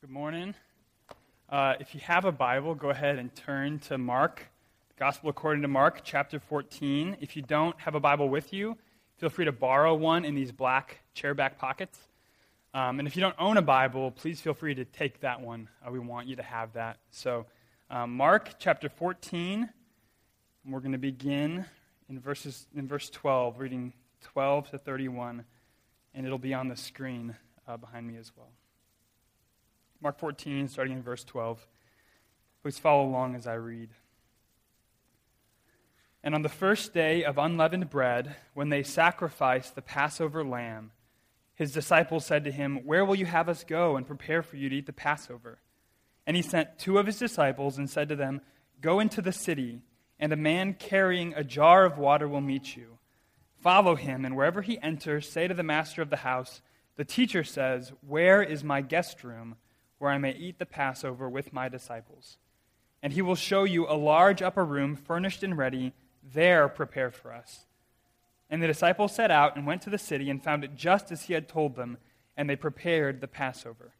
Good morning. Uh, if you have a Bible, go ahead and turn to Mark, Gospel according to Mark, chapter 14. If you don't have a Bible with you, feel free to borrow one in these black chairback pockets. Um, and if you don't own a Bible, please feel free to take that one. Uh, we want you to have that. So, um, Mark chapter 14, we're going to begin in, verses, in verse 12, reading 12 to 31, and it'll be on the screen uh, behind me as well. Mark 14, starting in verse 12. Please follow along as I read. And on the first day of unleavened bread, when they sacrificed the Passover lamb, his disciples said to him, Where will you have us go and prepare for you to eat the Passover? And he sent two of his disciples and said to them, Go into the city, and a man carrying a jar of water will meet you. Follow him, and wherever he enters, say to the master of the house, The teacher says, Where is my guest room? Where I may eat the Passover with my disciples. And he will show you a large upper room, furnished and ready. There prepare for us. And the disciples set out and went to the city and found it just as he had told them, and they prepared the Passover.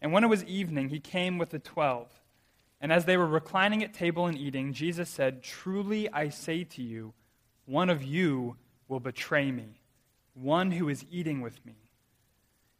And when it was evening, he came with the twelve. And as they were reclining at table and eating, Jesus said, Truly I say to you, one of you will betray me, one who is eating with me.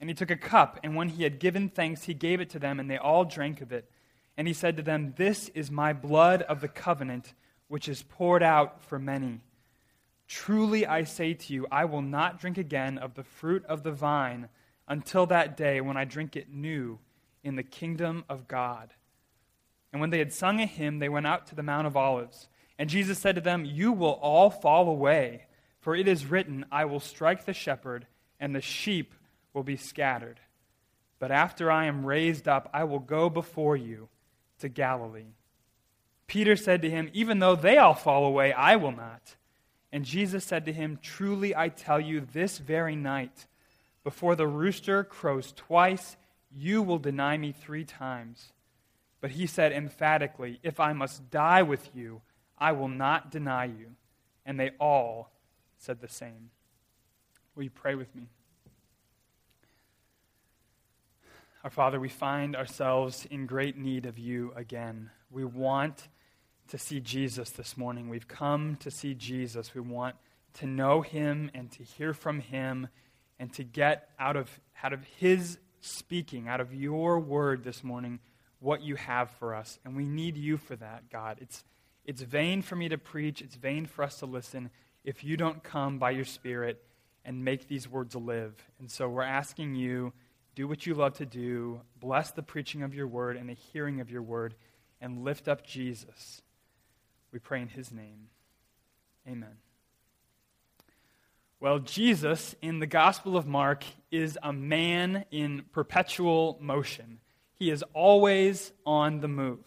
and he took a cup, and when he had given thanks, he gave it to them, and they all drank of it. And he said to them, This is my blood of the covenant, which is poured out for many. Truly I say to you, I will not drink again of the fruit of the vine until that day when I drink it new in the kingdom of God. And when they had sung a hymn, they went out to the Mount of Olives. And Jesus said to them, You will all fall away, for it is written, I will strike the shepherd, and the sheep will be scattered. But after I am raised up, I will go before you to Galilee. Peter said to him, Even though they all fall away, I will not. And Jesus said to him, Truly I tell you, this very night, before the rooster crows twice, you will deny me three times. But he said emphatically, If I must die with you, I will not deny you. And they all said the same. Will you pray with me? Our Father, we find ourselves in great need of you again. We want to see Jesus this morning. We've come to see Jesus. We want to know him and to hear from him and to get out of, out of his speaking, out of your word this morning, what you have for us. And we need you for that, God. It's, it's vain for me to preach, it's vain for us to listen if you don't come by your Spirit and make these words live. And so we're asking you do what you love to do, bless the preaching of your word and the hearing of your word, and lift up Jesus. We pray in his name. Amen. Well, Jesus in the Gospel of Mark is a man in perpetual motion. He is always on the move.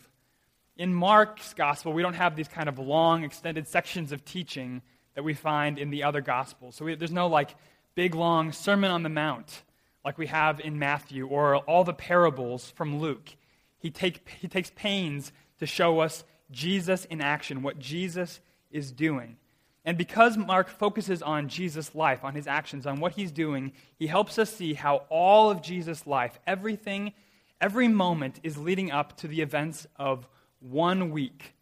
In Mark's Gospel, we don't have these kind of long, extended sections of teaching that we find in the other Gospels. So we, there's no like big, long Sermon on the Mount like we have in Matthew or all the parables from Luke. He, take, he takes pains to show us Jesus in action, what Jesus is doing. And because Mark focuses on Jesus' life, on his actions, on what he's doing, he helps us see how all of Jesus' life, everything, every moment is leading up to the events of one week,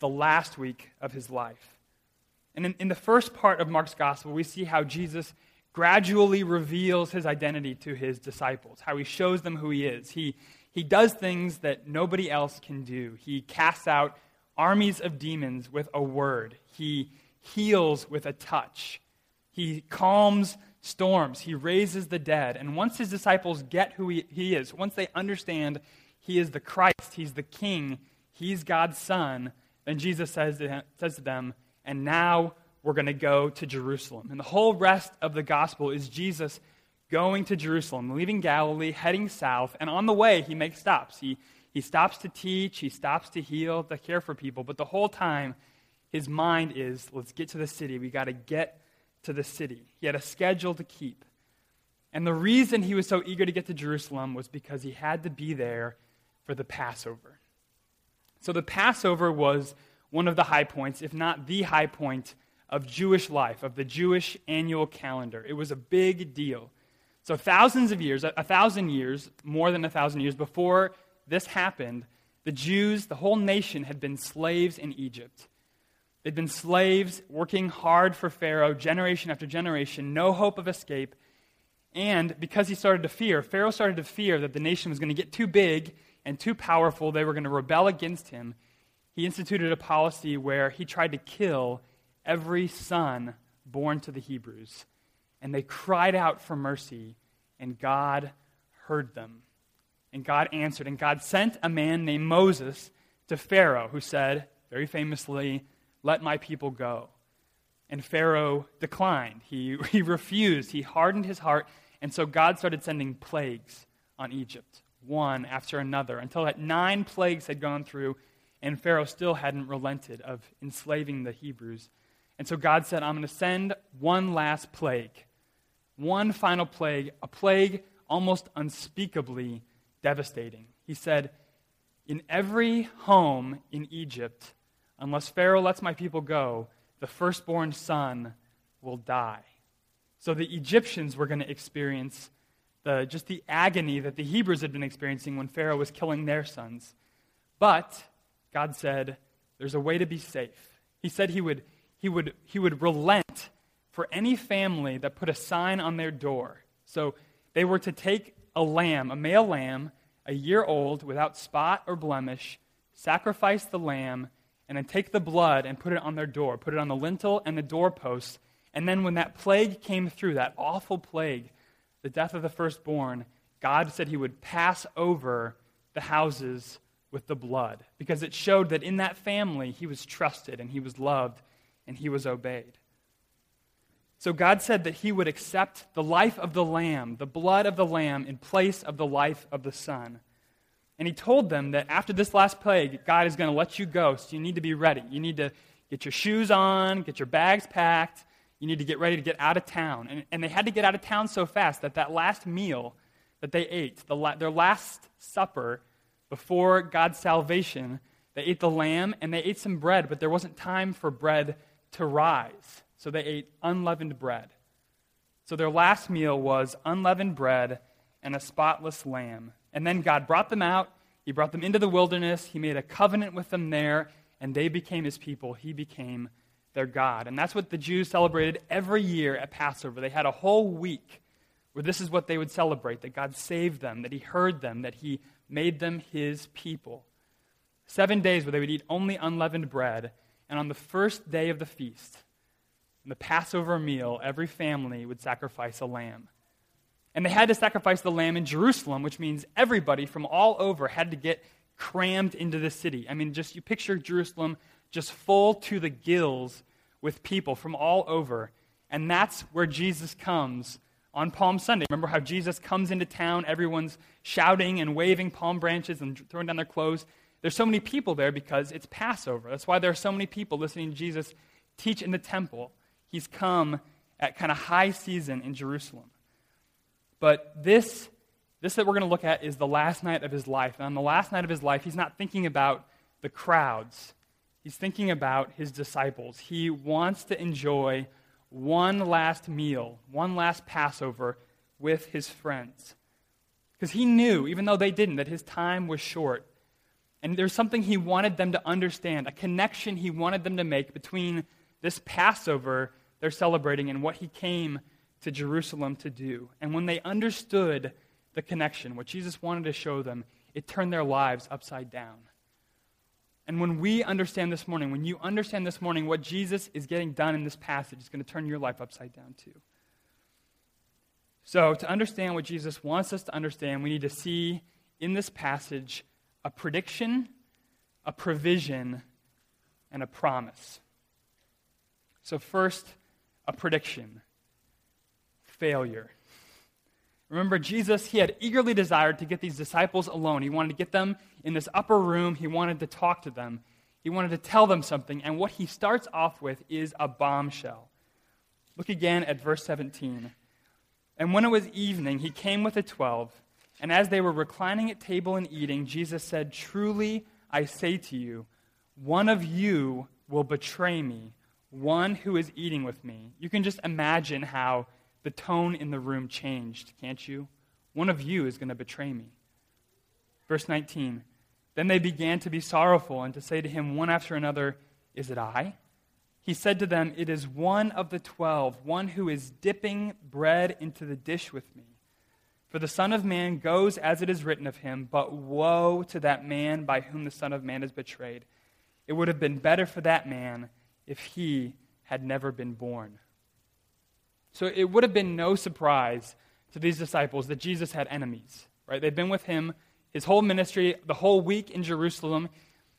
the last week of his life. And in, in the first part of Mark's gospel, we see how Jesus gradually reveals his identity to his disciples, how he shows them who he is. He, he does things that nobody else can do. He casts out armies of demons with a word, he heals with a touch, he calms storms, he raises the dead. And once his disciples get who he, he is, once they understand he is the Christ, he's the King, he's God's Son, then Jesus says to, him, says to them, And now we're going to go to Jerusalem. And the whole rest of the gospel is Jesus going to Jerusalem, leaving Galilee, heading south, and on the way, he makes stops. He, He stops to teach, he stops to heal, to care for people, but the whole time, his mind is let's get to the city. We got to get to the city. He had a schedule to keep. And the reason he was so eager to get to Jerusalem was because he had to be there for the Passover. So the Passover was one of the high points, if not the high point, of Jewish life, of the Jewish annual calendar. It was a big deal. So, thousands of years, a, thousand years, more than a thousand years before this happened, the Jews, the whole nation, had been slaves in Egypt. They'd been slaves working hard for Pharaoh generation after generation, no hope of escape. And because he started to fear, Pharaoh started to fear that the nation was going to get too big and too powerful, they were going to rebel against him. He instituted a policy where he tried to kill every son born to the Hebrews. And they cried out for mercy, and God heard them. And God answered, and God sent a man named Moses to Pharaoh, who said, very famously, Let my people go. And Pharaoh declined. He, he refused. He hardened his heart. And so God started sending plagues on Egypt, one after another, until that nine plagues had gone through, and Pharaoh still hadn't relented of enslaving the Hebrews. And so God said, I'm going to send one last plague, one final plague, a plague almost unspeakably devastating. He said, In every home in Egypt, unless Pharaoh lets my people go, the firstborn son will die. So the Egyptians were going to experience the, just the agony that the Hebrews had been experiencing when Pharaoh was killing their sons. But God said, There's a way to be safe. He said he would he would, he would relent for any family that put a sign on their door. So they were to take a lamb, a male lamb, a year old, without spot or blemish, sacrifice the lamb, and then take the blood and put it on their door, put it on the lintel and the doorpost. And then when that plague came through, that awful plague, the death of the firstborn, God said he would pass over the houses with the blood because it showed that in that family he was trusted and he was loved and he was obeyed. So God said that he would accept the life of the lamb, the blood of the lamb, in place of the life of the son. And he told them that after this last plague, God is going to let you go, so you need to be ready. You need to get your shoes on, get your bags packed. You need to get ready to get out of town. And, and they had to get out of town so fast that that last meal that they ate, the la- their last supper before God's salvation, they ate the lamb and they ate some bread, but there wasn't time for bread to rise. So they ate unleavened bread. So their last meal was unleavened bread and a spotless lamb. And then God brought them out. He brought them into the wilderness. He made a covenant with them there, and they became his people. He became their God. And that's what the Jews celebrated every year at Passover. They had a whole week where this is what they would celebrate that God saved them, that He heard them, that He made them His people. Seven days where they would eat only unleavened bread and on the first day of the feast, in the Passover meal, every family would sacrifice a lamb. And they had to sacrifice the lamb in Jerusalem, which means everybody from all over had to get crammed into the city. I mean, just you picture Jerusalem just full to the gills with people from all over. And that's where Jesus comes on Palm Sunday. Remember how Jesus comes into town, everyone's shouting and waving palm branches and throwing down their clothes. There's so many people there because it's Passover. That's why there are so many people listening to Jesus teach in the temple. He's come at kind of high season in Jerusalem. But this, this that we're going to look at is the last night of his life. And on the last night of his life, he's not thinking about the crowds, he's thinking about his disciples. He wants to enjoy one last meal, one last Passover with his friends. Because he knew, even though they didn't, that his time was short. And there's something he wanted them to understand, a connection he wanted them to make between this Passover they're celebrating and what he came to Jerusalem to do. And when they understood the connection, what Jesus wanted to show them, it turned their lives upside down. And when we understand this morning, when you understand this morning what Jesus is getting done in this passage, it's going to turn your life upside down too. So, to understand what Jesus wants us to understand, we need to see in this passage a prediction, a provision, and a promise. So, first, a prediction failure. Remember, Jesus, he had eagerly desired to get these disciples alone. He wanted to get them in this upper room. He wanted to talk to them. He wanted to tell them something. And what he starts off with is a bombshell. Look again at verse 17. And when it was evening, he came with the twelve. And as they were reclining at table and eating, Jesus said, Truly I say to you, one of you will betray me, one who is eating with me. You can just imagine how the tone in the room changed, can't you? One of you is going to betray me. Verse 19 Then they began to be sorrowful and to say to him one after another, Is it I? He said to them, It is one of the twelve, one who is dipping bread into the dish with me. For the Son of Man goes as it is written of him, but woe to that man by whom the Son of Man is betrayed. It would have been better for that man if he had never been born. So it would have been no surprise to these disciples that Jesus had enemies, right? They've been with him his whole ministry, the whole week in Jerusalem.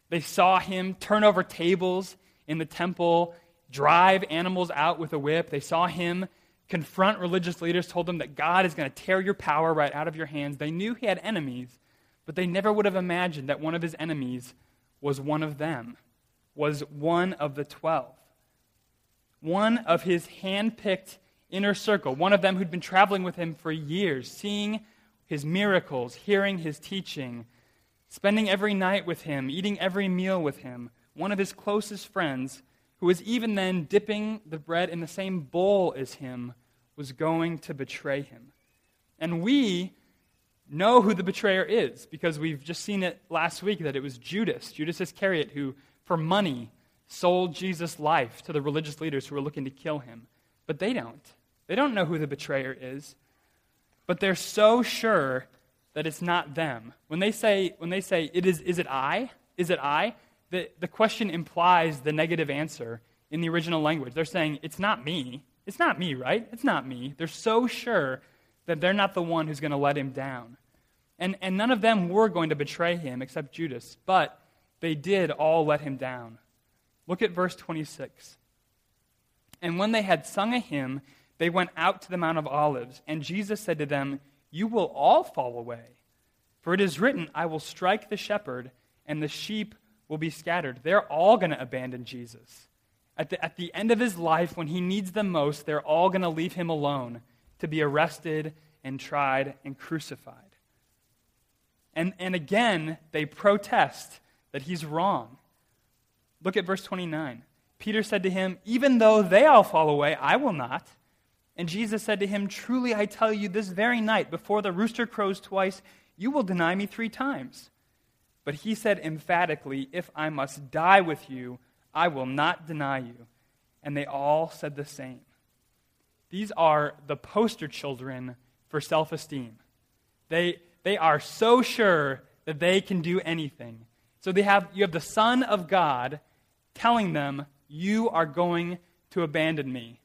They saw him turn over tables in the temple, drive animals out with a whip. They saw him confront religious leaders, told them that God is going to tear your power right out of your hands. They knew he had enemies, but they never would have imagined that one of his enemies was one of them, was one of the twelve. One of his hand picked inner circle, one of them who'd been traveling with him for years, seeing his miracles, hearing his teaching, spending every night with him, eating every meal with him, one of his closest friends, who was even then dipping the bread in the same bowl as him, was going to betray him. And we know who the betrayer is because we've just seen it last week that it was Judas, Judas Iscariot, who, for money, sold Jesus' life to the religious leaders who were looking to kill him. But they don't. They don't know who the betrayer is, but they're so sure that it's not them. When they say, when they say it is, is it I? Is it I? The, the question implies the negative answer in the original language. They're saying, it's not me. It's not me, right? It's not me. They're so sure that they're not the one who's going to let him down. And, and none of them were going to betray him except Judas, but they did all let him down. Look at verse 26. And when they had sung a hymn, they went out to the Mount of Olives, and Jesus said to them, You will all fall away. For it is written, I will strike the shepherd, and the sheep will be scattered. They're all going to abandon Jesus. At the, at the end of his life, when he needs them most, they're all going to leave him alone to be arrested and tried and crucified. And, and again, they protest that he's wrong. Look at verse 29. Peter said to him, Even though they all fall away, I will not. And Jesus said to him, Truly I tell you, this very night, before the rooster crows twice, you will deny me three times. But he said emphatically, If I must die with you, I will not deny you. And they all said the same. These are the poster children for self esteem. They, they are so sure that they can do anything. So they have, you have the Son of God telling them, You are going to abandon me.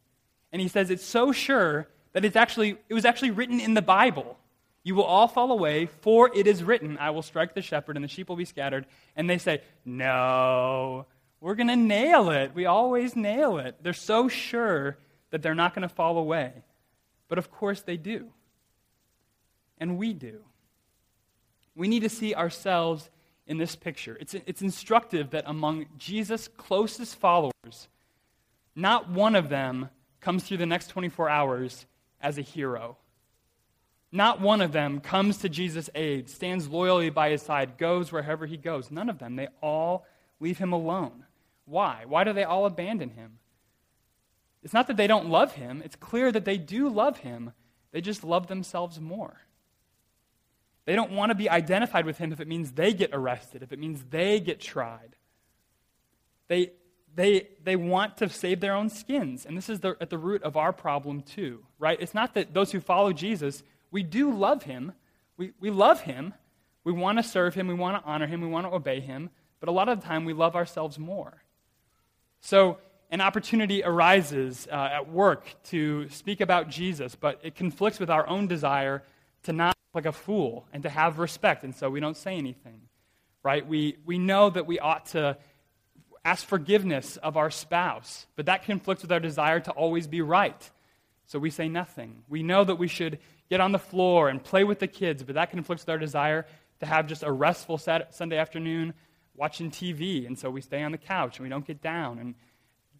And he says it's so sure that it's actually, it was actually written in the Bible. You will all fall away, for it is written, I will strike the shepherd, and the sheep will be scattered. And they say, No, we're going to nail it. We always nail it. They're so sure that they're not going to fall away. But of course they do. And we do. We need to see ourselves in this picture. It's, it's instructive that among Jesus' closest followers, not one of them comes through the next 24 hours as a hero. Not one of them comes to Jesus' aid, stands loyally by his side, goes wherever he goes. None of them. They all leave him alone. Why? Why do they all abandon him? It's not that they don't love him, it's clear that they do love him. They just love themselves more. They don't want to be identified with him if it means they get arrested, if it means they get tried. They, they, they want to save their own skins. And this is the, at the root of our problem, too, right? It's not that those who follow Jesus, we do love him. We, we love him. We want to serve him. We want to honor him. We want to obey him. But a lot of the time, we love ourselves more. So, an opportunity arises uh, at work to speak about Jesus, but it conflicts with our own desire to not look like a fool and to have respect, and so we don't say anything, right? We, we know that we ought to ask forgiveness of our spouse, but that conflicts with our desire to always be right. So we say nothing. We know that we should get on the floor and play with the kids, but that conflicts with our desire to have just a restful Sunday afternoon watching TV. And so we stay on the couch and we don't get down. And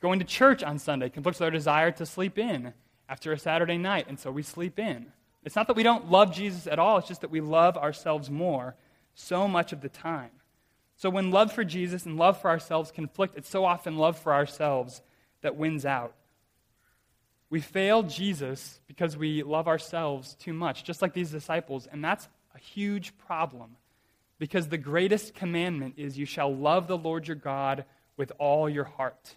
going to church on Sunday conflicts with our desire to sleep in after a Saturday night. And so we sleep in. It's not that we don't love Jesus at all, it's just that we love ourselves more so much of the time. So when love for Jesus and love for ourselves conflict, it's so often love for ourselves that wins out. We fail Jesus because we love ourselves too much, just like these disciples, and that's a huge problem. Because the greatest commandment is you shall love the Lord your God with all your heart.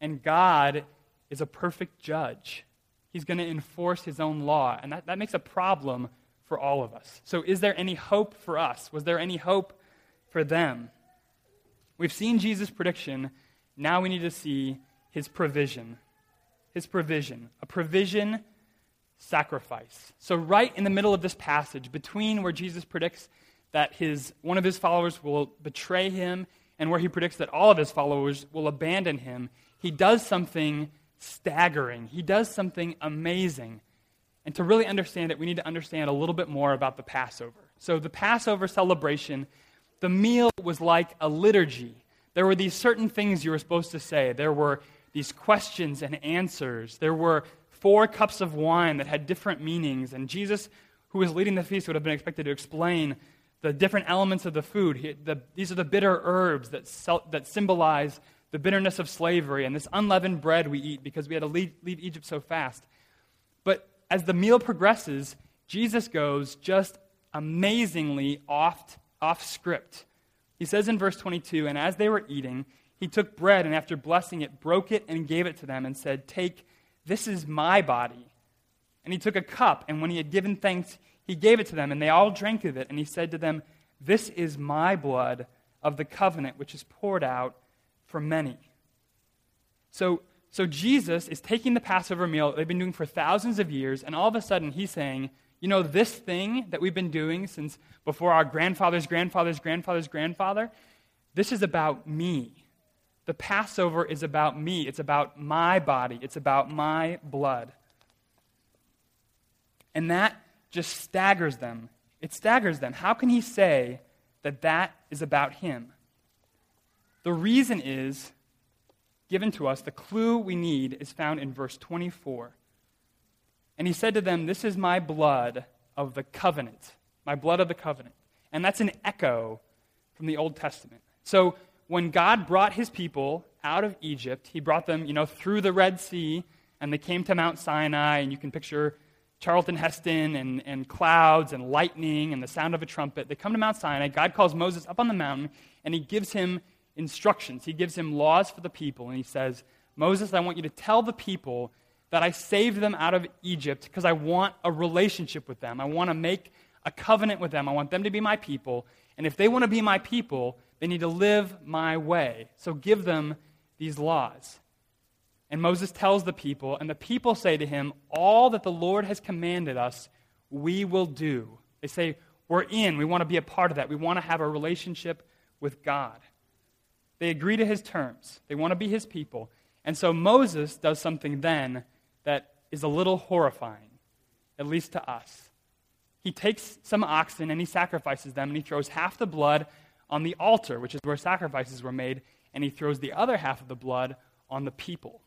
And God is a perfect judge. He's going to enforce his own law, and that, that makes a problem for all of us. So, is there any hope for us? Was there any hope for them? We've seen Jesus' prediction. Now we need to see his provision his provision, a provision sacrifice. So, right in the middle of this passage, between where Jesus predicts that his, one of his followers will betray him and where he predicts that all of his followers will abandon him, he does something staggering. He does something amazing. And to really understand it, we need to understand a little bit more about the Passover. So, the Passover celebration, the meal was like a liturgy. There were these certain things you were supposed to say. There were these questions and answers. There were four cups of wine that had different meanings, and Jesus, who was leading the feast, would have been expected to explain the different elements of the food. He, the, these are the bitter herbs that, that symbolize the bitterness of slavery and this unleavened bread we eat because we had to leave, leave Egypt so fast. But as the meal progresses, Jesus goes just amazingly off, off script. He says in verse 22 And as they were eating, he took bread and after blessing it, broke it and gave it to them and said, Take, this is my body. And he took a cup, and when he had given thanks, he gave it to them, and they all drank of it. And he said to them, This is my blood of the covenant, which is poured out for many. So, so Jesus is taking the Passover meal they've been doing for thousands of years, and all of a sudden he's saying, You know, this thing that we've been doing since before our grandfather's grandfather's grandfather's grandfather, this is about me. The Passover is about me, it's about my body, it's about my blood. And that just staggers them. It staggers them. How can he say that that is about him? The reason is given to us, the clue we need is found in verse 24. And he said to them, This is my blood of the covenant, my blood of the covenant. And that's an echo from the Old Testament. So when God brought his people out of Egypt, he brought them, you know, through the Red Sea, and they came to Mount Sinai, and you can picture Charlton Heston and, and clouds and lightning and the sound of a trumpet. They come to Mount Sinai. God calls Moses up on the mountain, and he gives him instructions. He gives him laws for the people, and he says, Moses, I want you to tell the people that I saved them out of Egypt because I want a relationship with them. I want to make a covenant with them. I want them to be my people. And if they want to be my people, they need to live my way. So give them these laws. And Moses tells the people, and the people say to him, All that the Lord has commanded us, we will do. They say, We're in. We want to be a part of that. We want to have a relationship with God. They agree to his terms, they want to be his people. And so Moses does something then that is a little horrifying, at least to us. He takes some oxen and he sacrifices them, and he throws half the blood on the altar, which is where sacrifices were made, and he throws the other half of the blood on the people.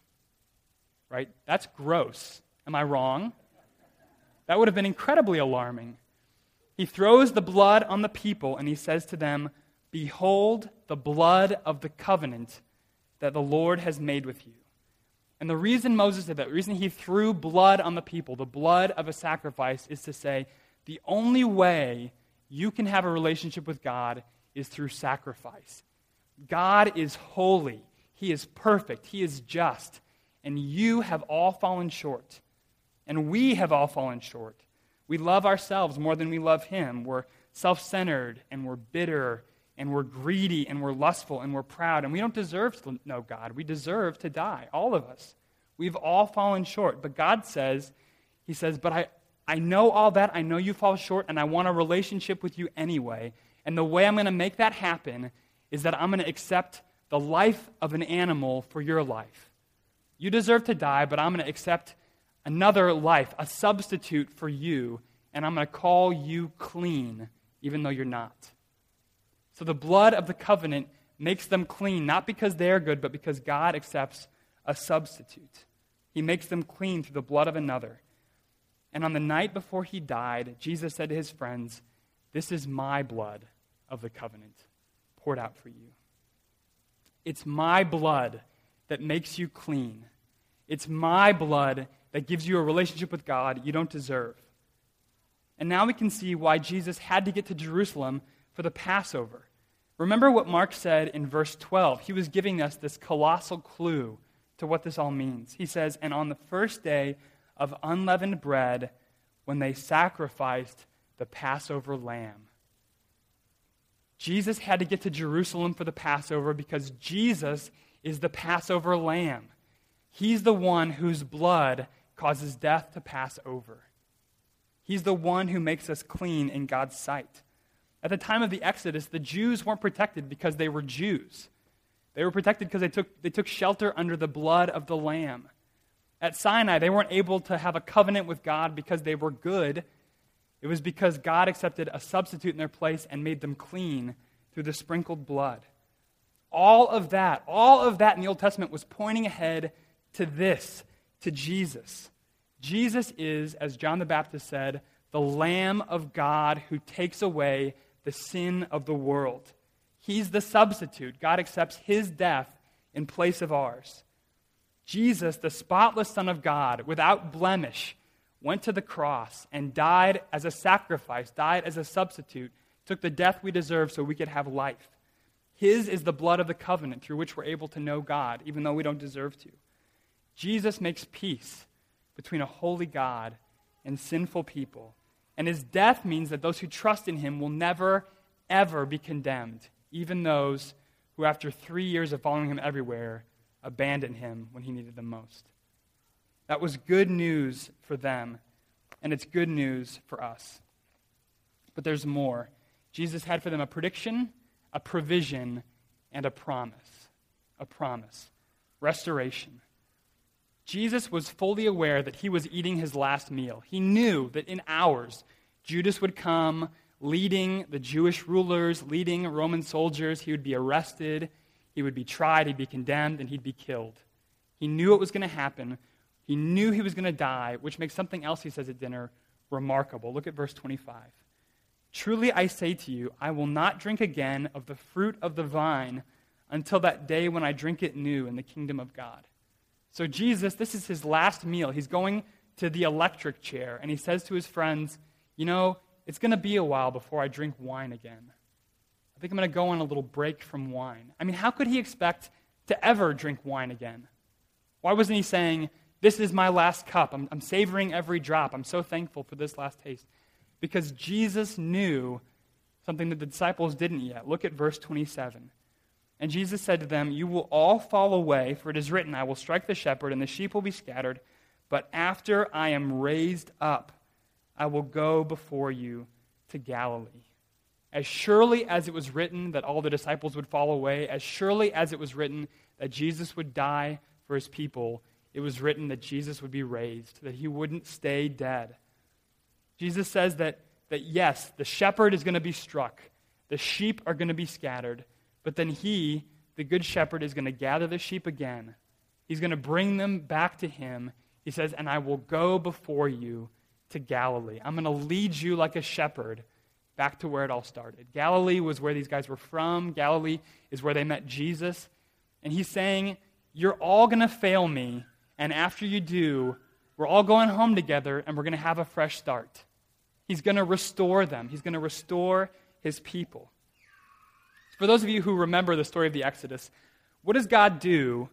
Right? That's gross. Am I wrong? That would have been incredibly alarming. He throws the blood on the people and he says to them, Behold the blood of the covenant that the Lord has made with you. And the reason Moses did that, the reason he threw blood on the people, the blood of a sacrifice, is to say, the only way you can have a relationship with God is through sacrifice. God is holy, He is perfect, He is just, and you have all fallen short. And we have all fallen short. We love ourselves more than we love Him. We're self centered, and we're bitter, and we're greedy, and we're lustful, and we're proud, and we don't deserve to know God. We deserve to die, all of us. We've all fallen short. But God says, He says, But I, I know all that. I know you fall short, and I want a relationship with you anyway. And the way I'm going to make that happen is that I'm going to accept the life of an animal for your life. You deserve to die, but I'm going to accept another life, a substitute for you, and I'm going to call you clean, even though you're not. So the blood of the covenant makes them clean, not because they are good, but because God accepts a substitute. He makes them clean through the blood of another. And on the night before he died, Jesus said to his friends, This is my blood of the covenant, poured out for you. It's my blood that makes you clean. It's my blood that gives you a relationship with God you don't deserve. And now we can see why Jesus had to get to Jerusalem for the Passover. Remember what Mark said in verse 12. He was giving us this colossal clue to what this all means. He says, And on the first day of unleavened bread, when they sacrificed the Passover lamb. Jesus had to get to Jerusalem for the Passover because Jesus is the Passover lamb. He's the one whose blood causes death to pass over. He's the one who makes us clean in God's sight. At the time of the Exodus, the Jews weren't protected because they were Jews. They were protected because they took, they took shelter under the blood of the Lamb. At Sinai, they weren't able to have a covenant with God because they were good. It was because God accepted a substitute in their place and made them clean through the sprinkled blood. All of that, all of that in the Old Testament was pointing ahead to this, to Jesus. Jesus is, as John the Baptist said, the Lamb of God who takes away the sin of the world. He's the substitute. God accepts his death in place of ours. Jesus, the spotless Son of God, without blemish, went to the cross and died as a sacrifice, died as a substitute, took the death we deserve so we could have life. His is the blood of the covenant through which we're able to know God, even though we don't deserve to. Jesus makes peace between a holy God and sinful people. And his death means that those who trust in him will never, ever be condemned, even those who, after three years of following him everywhere, abandoned him when he needed them most. That was good news for them, and it's good news for us. But there's more. Jesus had for them a prediction, a provision, and a promise. A promise. Restoration. Jesus was fully aware that he was eating his last meal. He knew that in hours, Judas would come leading the Jewish rulers, leading Roman soldiers. He would be arrested, he would be tried, he'd be condemned, and he'd be killed. He knew it was going to happen. He knew he was going to die, which makes something else he says at dinner remarkable. Look at verse 25. Truly I say to you, I will not drink again of the fruit of the vine until that day when I drink it new in the kingdom of God. So, Jesus, this is his last meal. He's going to the electric chair, and he says to his friends, You know, it's going to be a while before I drink wine again. I think I'm going to go on a little break from wine. I mean, how could he expect to ever drink wine again? Why wasn't he saying, This is my last cup. I'm, I'm savoring every drop. I'm so thankful for this last taste. Because Jesus knew something that the disciples didn't yet. Look at verse 27. And Jesus said to them, You will all fall away, for it is written, I will strike the shepherd, and the sheep will be scattered. But after I am raised up, I will go before you to Galilee. As surely as it was written that all the disciples would fall away, as surely as it was written that Jesus would die for his people, it was written that Jesus would be raised, that he wouldn't stay dead. Jesus says that, that yes, the shepherd is going to be struck, the sheep are going to be scattered, but then he, the good shepherd, is going to gather the sheep again. He's going to bring them back to him. He says, And I will go before you to Galilee. I'm going to lead you like a shepherd back to where it all started. Galilee was where these guys were from, Galilee is where they met Jesus. And he's saying, You're all going to fail me. And after you do, we're all going home together and we're going to have a fresh start. He's going to restore them, he's going to restore his people. For those of you who remember the story of the Exodus, what does God do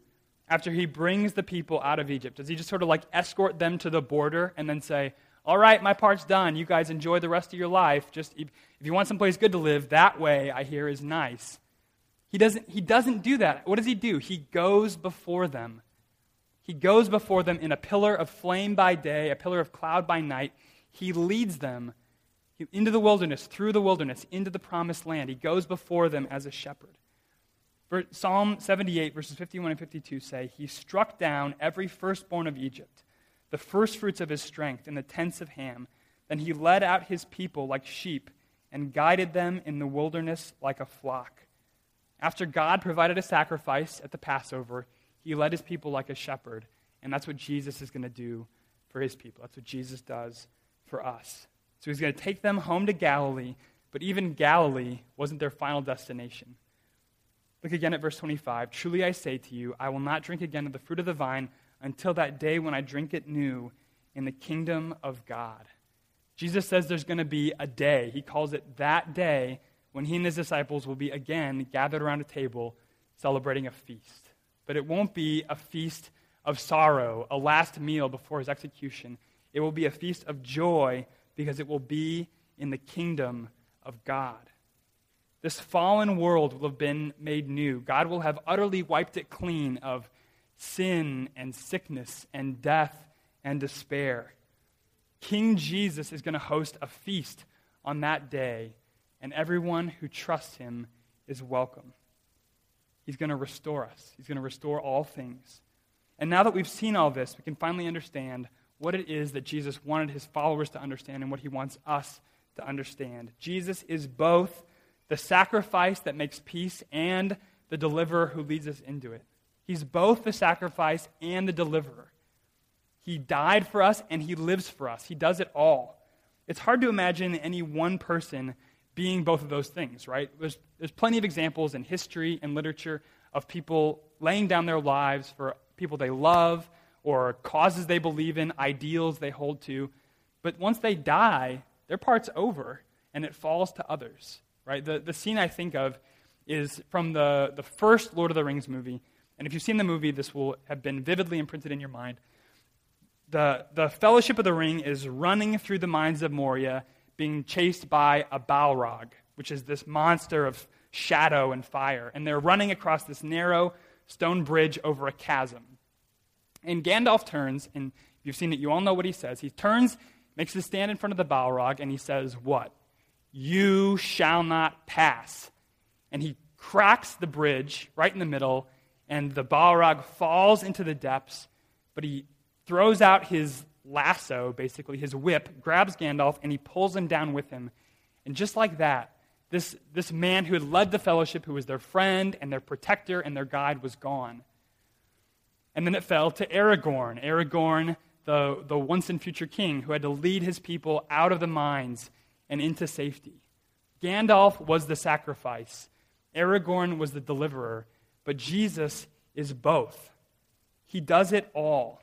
after he brings the people out of Egypt? Does he just sort of like escort them to the border and then say, All right, my part's done. You guys enjoy the rest of your life. Just if, you want someplace good to live, that way, I hear, is nice. He doesn't, he doesn't do that. What does he do? He goes before them. He goes before them in a pillar of flame by day, a pillar of cloud by night. He leads them into the wilderness, through the wilderness, into the promised land. He goes before them as a shepherd. Psalm 78, verses 51 and 52 say, He struck down every firstborn of Egypt, the firstfruits of his strength in the tents of Ham. Then he led out his people like sheep and guided them in the wilderness like a flock. After God provided a sacrifice at the Passover, he led his people like a shepherd. And that's what Jesus is going to do for his people. That's what Jesus does for us. So he's going to take them home to Galilee, but even Galilee wasn't their final destination. Look again at verse 25. Truly I say to you, I will not drink again of the fruit of the vine until that day when I drink it new in the kingdom of God. Jesus says there's going to be a day. He calls it that day when he and his disciples will be again gathered around a table celebrating a feast. But it won't be a feast of sorrow, a last meal before his execution. It will be a feast of joy because it will be in the kingdom of God. This fallen world will have been made new. God will have utterly wiped it clean of sin and sickness and death and despair. King Jesus is going to host a feast on that day, and everyone who trusts him is welcome. He's going to restore us, he's going to restore all things. And now that we've seen all this, we can finally understand what it is that Jesus wanted his followers to understand and what he wants us to understand. Jesus is both the sacrifice that makes peace and the deliverer who leads us into it. He's both the sacrifice and the deliverer. He died for us and he lives for us. He does it all. It's hard to imagine any one person being both of those things, right? There's, there's plenty of examples in history and literature of people laying down their lives for people they love or causes they believe in, ideals they hold to. But once they die, their part's over and it falls to others, right? The, the scene I think of is from the, the first Lord of the Rings movie and if you've seen the movie, this will have been vividly imprinted in your mind. The, the Fellowship of the Ring is running through the mines of Moria, being chased by a Balrog, which is this monster of shadow and fire. And they're running across this narrow stone bridge over a chasm. And Gandalf turns, and if you've seen it, you all know what he says. He turns, makes a stand in front of the Balrog, and he says, What? You shall not pass. And he cracks the bridge right in the middle and the Balrog falls into the depths, but he throws out his lasso, basically his whip, grabs Gandalf, and he pulls him down with him. And just like that, this, this man who had led the fellowship, who was their friend and their protector and their guide, was gone. And then it fell to Aragorn. Aragorn, the, the once and future king, who had to lead his people out of the mines and into safety. Gandalf was the sacrifice, Aragorn was the deliverer, but Jesus is both. He does it all.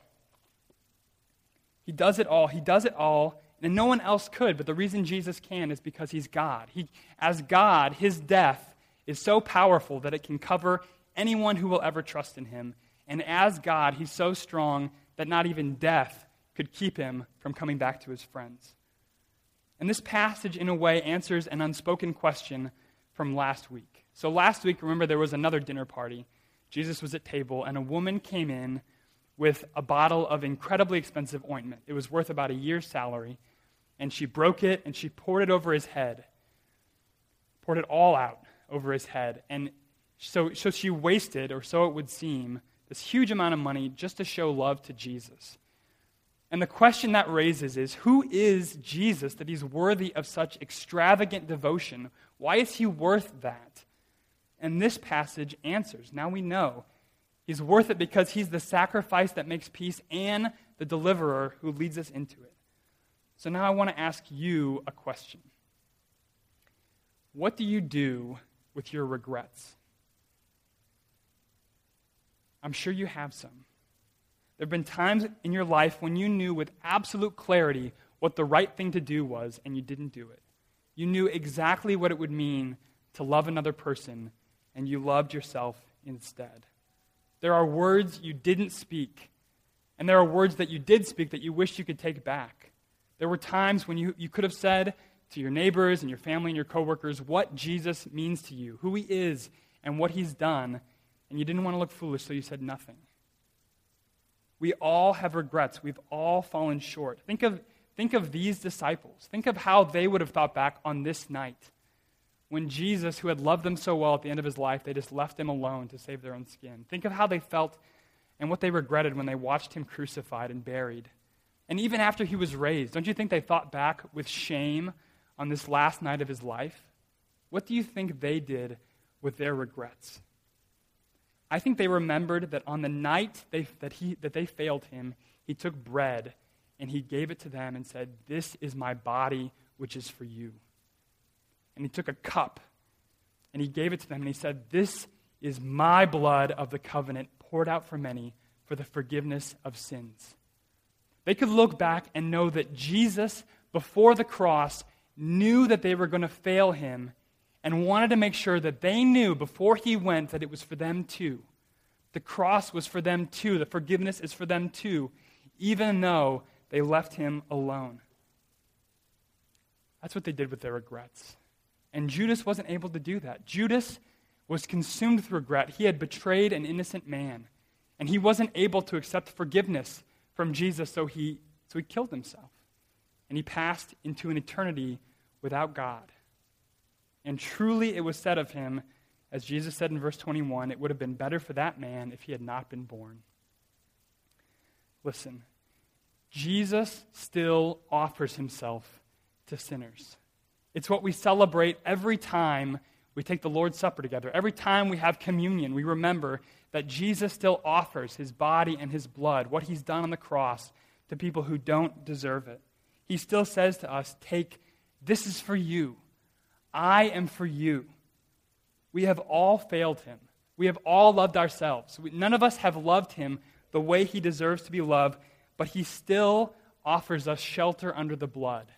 He does it all. He does it all, and no one else could. But the reason Jesus can is because he's God. He, as God, his death is so powerful that it can cover anyone who will ever trust in him. And as God, he's so strong that not even death could keep him from coming back to his friends. And this passage, in a way, answers an unspoken question from last week. So last week, remember, there was another dinner party. Jesus was at table, and a woman came in with a bottle of incredibly expensive ointment. It was worth about a year's salary. And she broke it and she poured it over his head. Poured it all out over his head. And so, so she wasted, or so it would seem, this huge amount of money just to show love to Jesus. And the question that raises is who is Jesus that he's worthy of such extravagant devotion? Why is he worth that? And this passage answers. Now we know he's worth it because he's the sacrifice that makes peace and the deliverer who leads us into it. So now I want to ask you a question What do you do with your regrets? I'm sure you have some. There have been times in your life when you knew with absolute clarity what the right thing to do was and you didn't do it. You knew exactly what it would mean to love another person and you loved yourself instead. There are words you didn't speak, and there are words that you did speak that you wish you could take back. There were times when you, you could have said to your neighbors and your family and your coworkers what Jesus means to you, who he is, and what he's done, and you didn't want to look foolish, so you said nothing. We all have regrets. We've all fallen short. Think of, think of these disciples. Think of how they would have thought back on this night when Jesus, who had loved them so well at the end of his life, they just left him alone to save their own skin. Think of how they felt and what they regretted when they watched him crucified and buried. And even after he was raised, don't you think they thought back with shame on this last night of his life? What do you think they did with their regrets? I think they remembered that on the night they, that, he, that they failed him, he took bread and he gave it to them and said, This is my body, which is for you. And he took a cup and he gave it to them and he said, This is my blood of the covenant poured out for many for the forgiveness of sins. They could look back and know that Jesus, before the cross, knew that they were going to fail him and wanted to make sure that they knew before he went that it was for them too. The cross was for them too. The forgiveness is for them too, even though they left him alone. That's what they did with their regrets. And Judas wasn't able to do that. Judas was consumed with regret. He had betrayed an innocent man, and he wasn't able to accept forgiveness from Jesus, so he, so he killed himself. And he passed into an eternity without God. And truly it was said of him, as Jesus said in verse 21, it would have been better for that man if he had not been born. Listen, Jesus still offers himself to sinners. It's what we celebrate every time we take the Lord's Supper together. Every time we have communion, we remember that Jesus still offers his body and his blood, what he's done on the cross, to people who don't deserve it. He still says to us, Take, this is for you. I am for you. We have all failed him. We have all loved ourselves. We, none of us have loved him the way he deserves to be loved, but he still offers us shelter under the blood.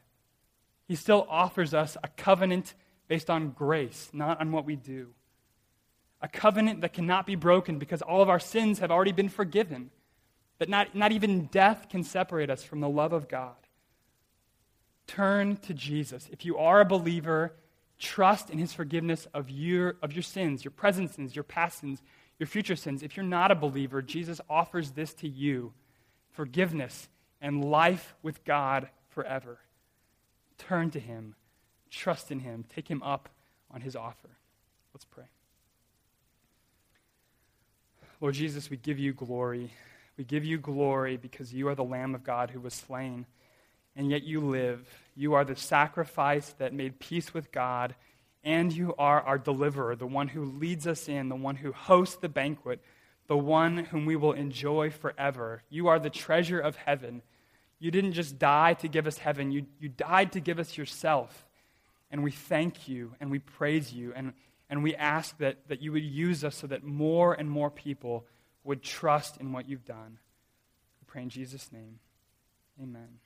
He still offers us a covenant based on grace, not on what we do. A covenant that cannot be broken because all of our sins have already been forgiven. That not, not even death can separate us from the love of God. Turn to Jesus. If you are a believer, Trust in his forgiveness of your, of your sins, your present sins, your past sins, your future sins. If you're not a believer, Jesus offers this to you forgiveness and life with God forever. Turn to him, trust in him, take him up on his offer. Let's pray. Lord Jesus, we give you glory. We give you glory because you are the Lamb of God who was slain and yet you live. You are the sacrifice that made peace with God, and you are our deliverer, the one who leads us in, the one who hosts the banquet, the one whom we will enjoy forever. You are the treasure of heaven. You didn't just die to give us heaven, you, you died to give us yourself. And we thank you and we praise you and, and we ask that, that you would use us so that more and more people would trust in what you've done. We pray in Jesus' name. Amen.